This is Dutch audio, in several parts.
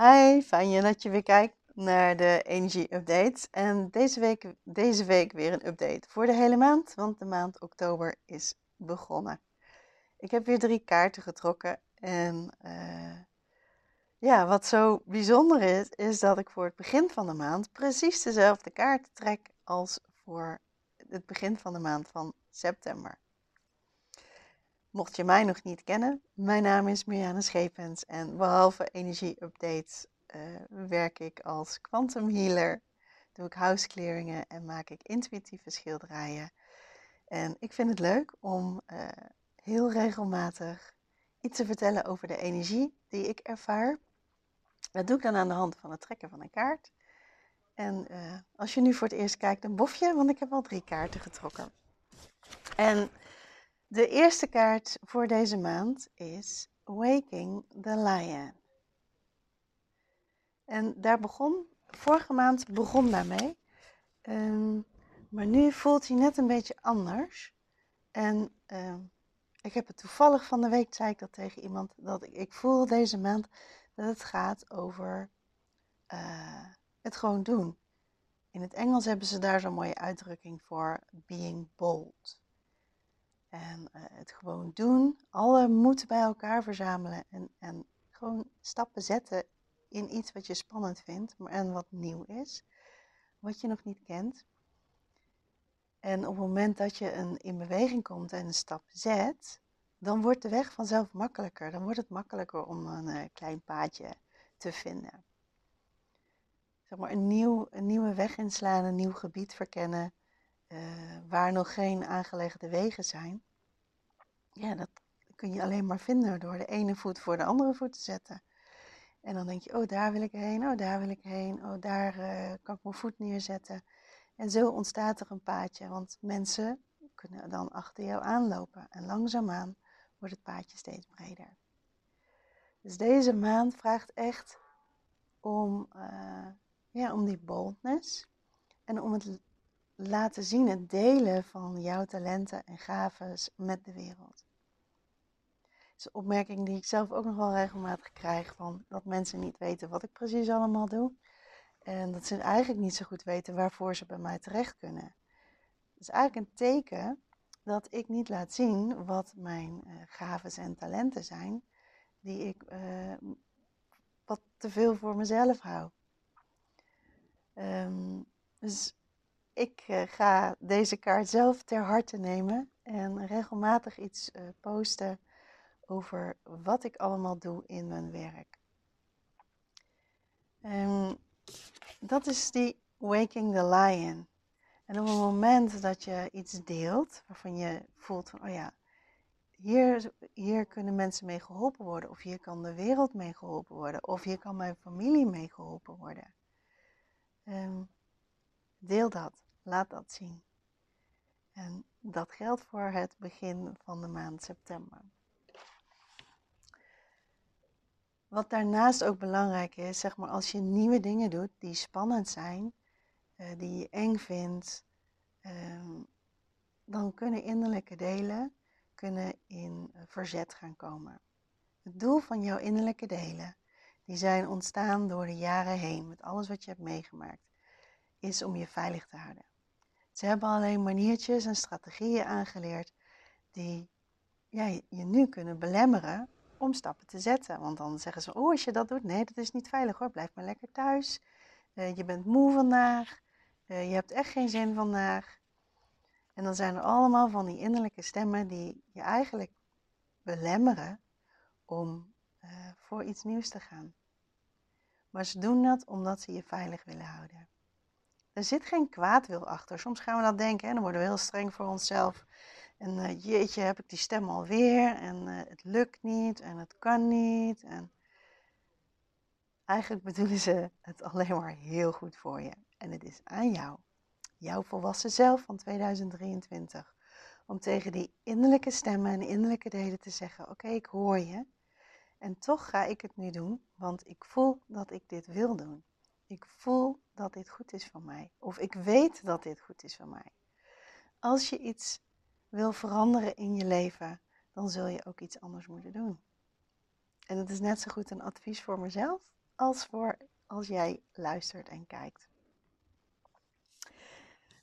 Hi, fijn dat je weer kijkt naar de energie updates. En deze week, deze week weer een update voor de hele maand, want de maand oktober is begonnen. Ik heb weer drie kaarten getrokken en uh, ja, wat zo bijzonder is, is dat ik voor het begin van de maand precies dezelfde kaarten trek als voor het begin van de maand van september. Mocht je mij nog niet kennen, mijn naam is Mirjana Schepens en behalve energie-updates uh, werk ik als quantum healer, doe ik house clearingen en maak ik intuïtieve schilderijen. En ik vind het leuk om uh, heel regelmatig iets te vertellen over de energie die ik ervaar. Dat doe ik dan aan de hand van het trekken van een kaart. En uh, als je nu voor het eerst kijkt, een bofje, want ik heb al drie kaarten getrokken. En de eerste kaart voor deze maand is Waking the Lion. En daar begon, vorige maand begon daarmee. Um, maar nu voelt hij net een beetje anders. En uh, ik heb het toevallig van de week, zei ik dat tegen iemand, dat ik, ik voel deze maand dat het gaat over uh, het gewoon doen. In het Engels hebben ze daar zo'n mooie uitdrukking voor, being bold. En uh, het gewoon doen, alle moed bij elkaar verzamelen en, en gewoon stappen zetten in iets wat je spannend vindt en wat nieuw is, wat je nog niet kent. En op het moment dat je een, in beweging komt en een stap zet, dan wordt de weg vanzelf makkelijker. Dan wordt het makkelijker om een uh, klein paadje te vinden. Zeg maar een, nieuw, een nieuwe weg inslaan, een nieuw gebied verkennen, uh, waar nog geen aangelegde wegen zijn. Ja, dat kun je alleen maar vinden door de ene voet voor de andere voet te zetten. En dan denk je, oh daar wil ik heen, oh daar wil ik heen, oh daar uh, kan ik mijn voet neerzetten. En zo ontstaat er een paadje, want mensen kunnen dan achter jou aanlopen. En langzaamaan wordt het paadje steeds breder. Dus deze maand vraagt echt om, uh, ja, om die boldness en om het laten zien, het delen van jouw talenten en gaven met de wereld is een opmerking die ik zelf ook nog wel regelmatig krijg: van dat mensen niet weten wat ik precies allemaal doe. En dat ze eigenlijk niet zo goed weten waarvoor ze bij mij terecht kunnen. Dat is eigenlijk een teken dat ik niet laat zien wat mijn uh, gaven en talenten zijn, die ik uh, wat te veel voor mezelf hou. Um, dus ik uh, ga deze kaart zelf ter harte nemen en regelmatig iets posten over wat ik allemaal doe in mijn werk. En dat is die Waking the Lion. En op het moment dat je iets deelt waarvan je voelt van, oh ja, hier, hier kunnen mensen mee geholpen worden, of hier kan de wereld mee geholpen worden, of hier kan mijn familie mee geholpen worden. Um, deel dat, laat dat zien. En dat geldt voor het begin van de maand september. Wat daarnaast ook belangrijk is, zeg maar, als je nieuwe dingen doet die spannend zijn, uh, die je eng vindt, uh, dan kunnen innerlijke delen kunnen in verzet gaan komen. Het doel van jouw innerlijke delen, die zijn ontstaan door de jaren heen, met alles wat je hebt meegemaakt, is om je veilig te houden. Ze hebben alleen maniertjes en strategieën aangeleerd die je nu kunnen belemmeren om stappen te zetten. Want dan zeggen ze, oh als je dat doet, nee dat is niet veilig hoor, blijf maar lekker thuis. Uh, je bent moe vandaag, uh, je hebt echt geen zin vandaag. En dan zijn er allemaal van die innerlijke stemmen die je eigenlijk belemmeren om uh, voor iets nieuws te gaan. Maar ze doen dat omdat ze je veilig willen houden. Er zit geen kwaadwil achter. Soms gaan we dat denken en dan worden we heel streng voor onszelf. En uh, jeetje, heb ik die stem alweer en uh, het lukt niet en het kan niet. En eigenlijk bedoelen ze het alleen maar heel goed voor je. En het is aan jou, jouw volwassen zelf van 2023, om tegen die innerlijke stemmen en innerlijke delen te zeggen: Oké, ik hoor je. En toch ga ik het nu doen, want ik voel dat ik dit wil doen. Ik voel dat dit goed is voor mij. Of ik weet dat dit goed is voor mij. Als je iets wil veranderen in je leven, dan zul je ook iets anders moeten doen. En het is net zo goed een advies voor mezelf als voor als jij luistert en kijkt.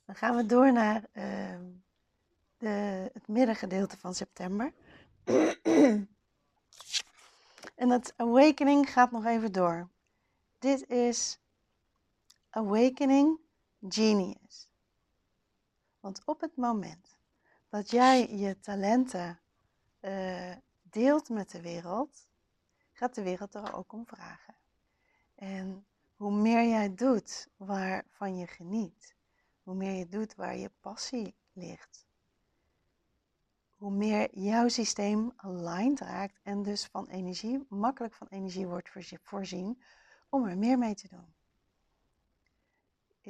Dan gaan we door naar uh, de, het middengedeelte van september. en dat awakening gaat nog even door. Dit is awakening genius. Want op het moment dat jij je talenten uh, deelt met de wereld, gaat de wereld er ook om vragen. En hoe meer jij doet waarvan je geniet, hoe meer je doet waar je passie ligt, hoe meer jouw systeem aligned raakt en dus van energie, makkelijk van energie wordt voorzien om er meer mee te doen.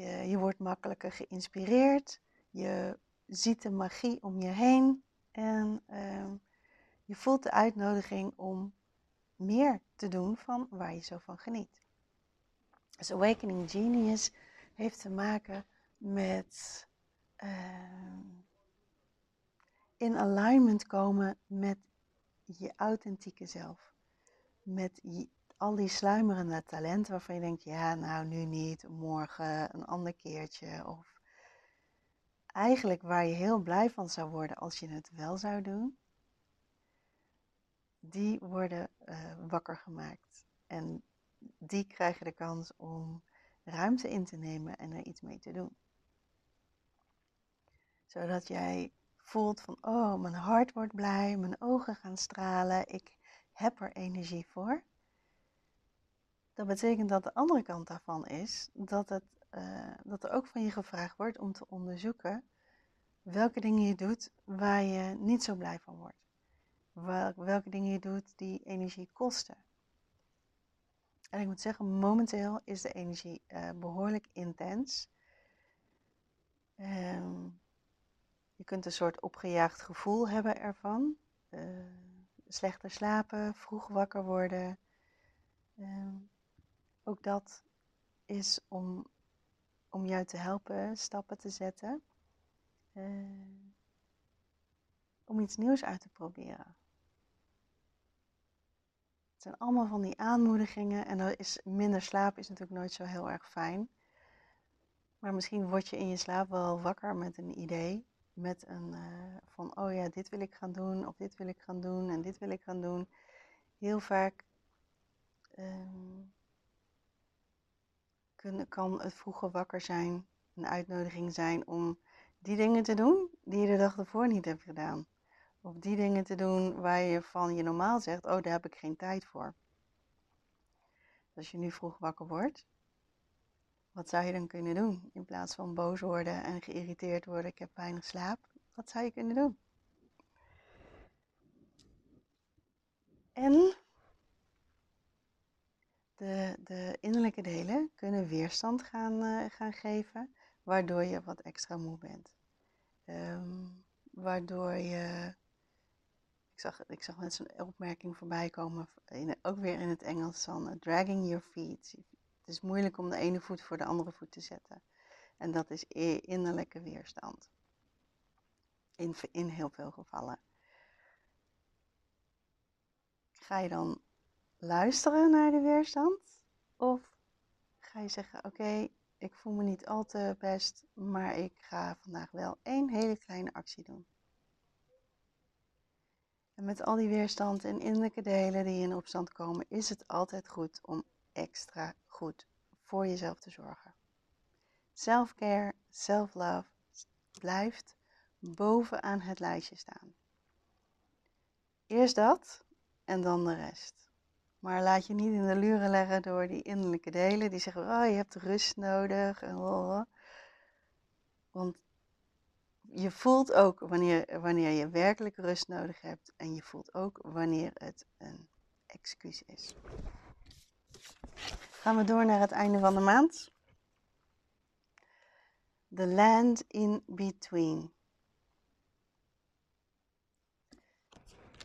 Je, wordt makkelijker geïnspireerd, je ziet de magie om je heen en uh, je voelt de uitnodiging om meer te doen van waar je zo van geniet. Dus Awakening Genius heeft te maken met uh, in alignment komen met je authentieke zelf. Met je, al die sluimerende talenten waarvan je denkt, ja, nou nu niet, morgen, een ander keertje. Of eigenlijk waar je heel blij van zou worden als je het wel zou doen die worden uh, wakker gemaakt. En die krijgen de kans om ruimte in te nemen en er iets mee te doen. Zodat jij voelt van, oh, mijn hart wordt blij, mijn ogen gaan stralen, ik heb er energie voor. Dat betekent dat de andere kant daarvan is dat, het, uh, dat er ook van je gevraagd wordt om te onderzoeken welke dingen je doet waar je niet zo blij van wordt welke dingen je doet die energie kosten. En ik moet zeggen, momenteel is de energie uh, behoorlijk intens. Um, je kunt een soort opgejaagd gevoel hebben ervan. Uh, slechter slapen, vroeg wakker worden. Um, ook dat is om, om jou te helpen stappen te zetten. Uh, om iets nieuws uit te proberen zijn allemaal van die aanmoedigingen. En dan is minder slaap is natuurlijk nooit zo heel erg fijn. Maar misschien word je in je slaap wel wakker met een idee. Met een uh, van, oh ja, dit wil ik gaan doen, of dit wil ik gaan doen, en dit wil ik gaan doen. Heel vaak um, kan het vroege wakker zijn een uitnodiging zijn om die dingen te doen die je de dag ervoor niet hebt gedaan. Of die dingen te doen waar je van je normaal zegt, oh daar heb ik geen tijd voor. Dus als je nu vroeg wakker wordt, wat zou je dan kunnen doen? In plaats van boos worden en geïrriteerd worden, ik heb weinig slaap. Wat zou je kunnen doen? En de, innerlijke delen kunnen weerstand gaan, uh, gaan geven, waardoor je wat extra moe bent. Um, waardoor je ik zag, ik zag net zo'n opmerking voorbij komen, in, ook weer in het Engels, van uh, dragging your feet. Het is moeilijk om de ene voet voor de andere voet te zetten. En dat is innerlijke weerstand. In, in heel veel gevallen. Ga je dan luisteren naar de weerstand? Of ga je zeggen, oké, ik voel me niet al te best, maar ik ga vandaag wel één hele kleine actie doen. En met al die weerstand en innerlijke delen die in opstand komen, is het altijd goed om extra goed voor jezelf te zorgen. Self-care, self-love blijft bovenaan het lijstje staan. Eerst dat en dan de rest. Maar laat je niet in de luren leggen door die innerlijke delen die zeggen: Oh, je hebt rust nodig. Want je voelt ook wanneer, wanneer je werkelijk rust nodig hebt. En je voelt ook wanneer het een excuus is. Gaan we door naar het einde van de maand. The land in between.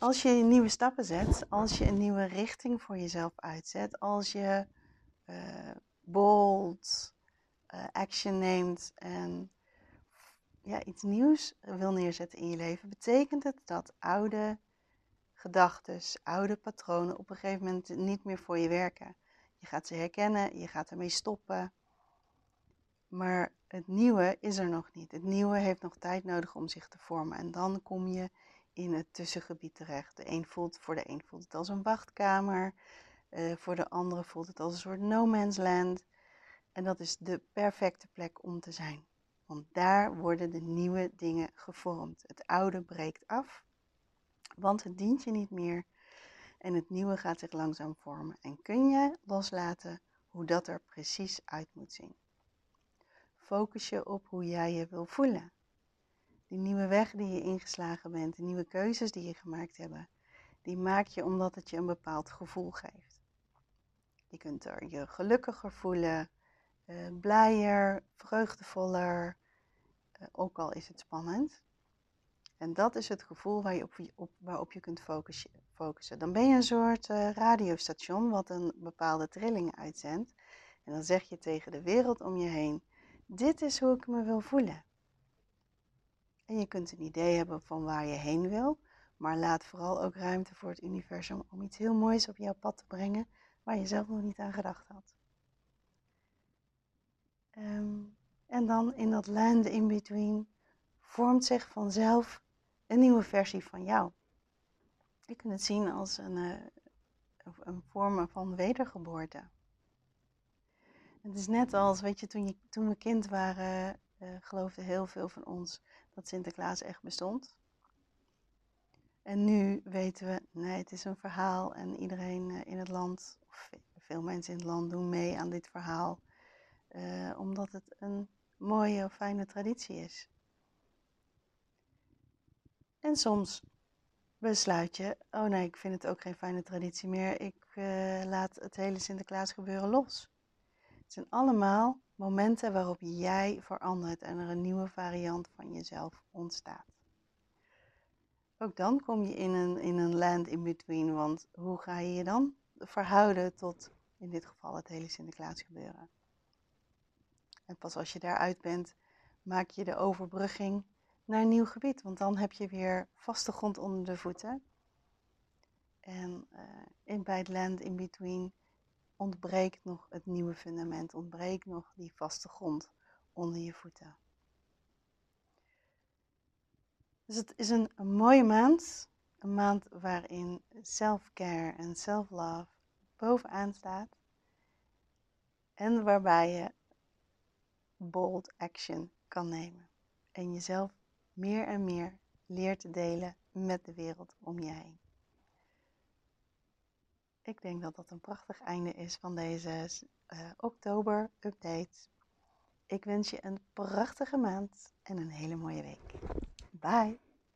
Als je nieuwe stappen zet, als je een nieuwe richting voor jezelf uitzet, als je uh, bold uh, action neemt en ja, iets nieuws wil neerzetten in je leven, betekent het dat oude gedachten, oude patronen op een gegeven moment niet meer voor je werken. Je gaat ze herkennen, je gaat ermee stoppen. Maar het nieuwe is er nog niet. Het nieuwe heeft nog tijd nodig om zich te vormen. En dan kom je in het tussengebied terecht. De een voelt, voor de een voelt het als een wachtkamer. Uh, voor de andere voelt het als een soort no man's land. En dat is de perfecte plek om te zijn. Want daar worden de nieuwe dingen gevormd. Het oude breekt af, want het dient je niet meer. En het nieuwe gaat zich langzaam vormen. En kun je loslaten hoe dat er precies uit moet zien. Focus je op hoe jij je wil voelen. Die nieuwe weg die je ingeslagen bent, de nieuwe keuzes die je gemaakt hebt, die maak je omdat het je een bepaald gevoel geeft. Je kunt er je gelukkiger voelen, eh, blijer, vreugdevoller, eh, ook al is het spannend. En dat is het gevoel waar je op, op, waarop je kunt focussen. Dan ben je een soort uh, radiostation wat een bepaalde trilling uitzendt. En dan zeg je tegen de wereld om je heen: Dit is hoe ik me wil voelen. En je kunt een idee hebben van waar je heen wil, maar laat vooral ook ruimte voor het universum om iets heel moois op jouw pad te brengen waar je zelf nog niet aan gedacht had. Ehm, en dan in dat land in between vormt zich vanzelf een nieuwe versie van jou. Je kunt het zien als een, uh, een vorm van wedergeboorte. Het is net als, weet je, toen, je, toen we kind waren, uh, geloofden heel veel van ons dat Sinterklaas echt bestond. En nu weten we, nee, het is een verhaal en iedereen uh, in het land, of veel mensen in het land doen mee aan dit verhaal, uh, omdat het een mooie of fijne traditie is. En soms besluit je, oh nee, ik vind het ook geen fijne traditie meer. Ik uh, laat het hele Sinterklaas gebeuren los. Het zijn allemaal momenten waarop jij verandert en er een nieuwe variant van jezelf ontstaat. Ook dan kom je in een, in een land in between, want hoe ga je je dan verhouden tot in dit geval het hele Sinterklaas gebeuren? En pas als je daaruit bent, maak je de overbrugging naar een nieuw gebied. Want dan heb je weer vaste grond onder de voeten. En uh, in, bij het land in between ontbreekt nog het nieuwe fundament, ontbreekt nog die vaste grond onder je voeten. Dus het is een, mooie maand. Een maand waarin self-care en self-love bovenaan staat. En waarbij je bold action kan nemen. En jezelf meer en meer leert te delen met de wereld om je heen. Ik denk dat dat een prachtig einde is van deze uh, oktober update. Ik wens je een prachtige maand en een hele mooie week. Bye!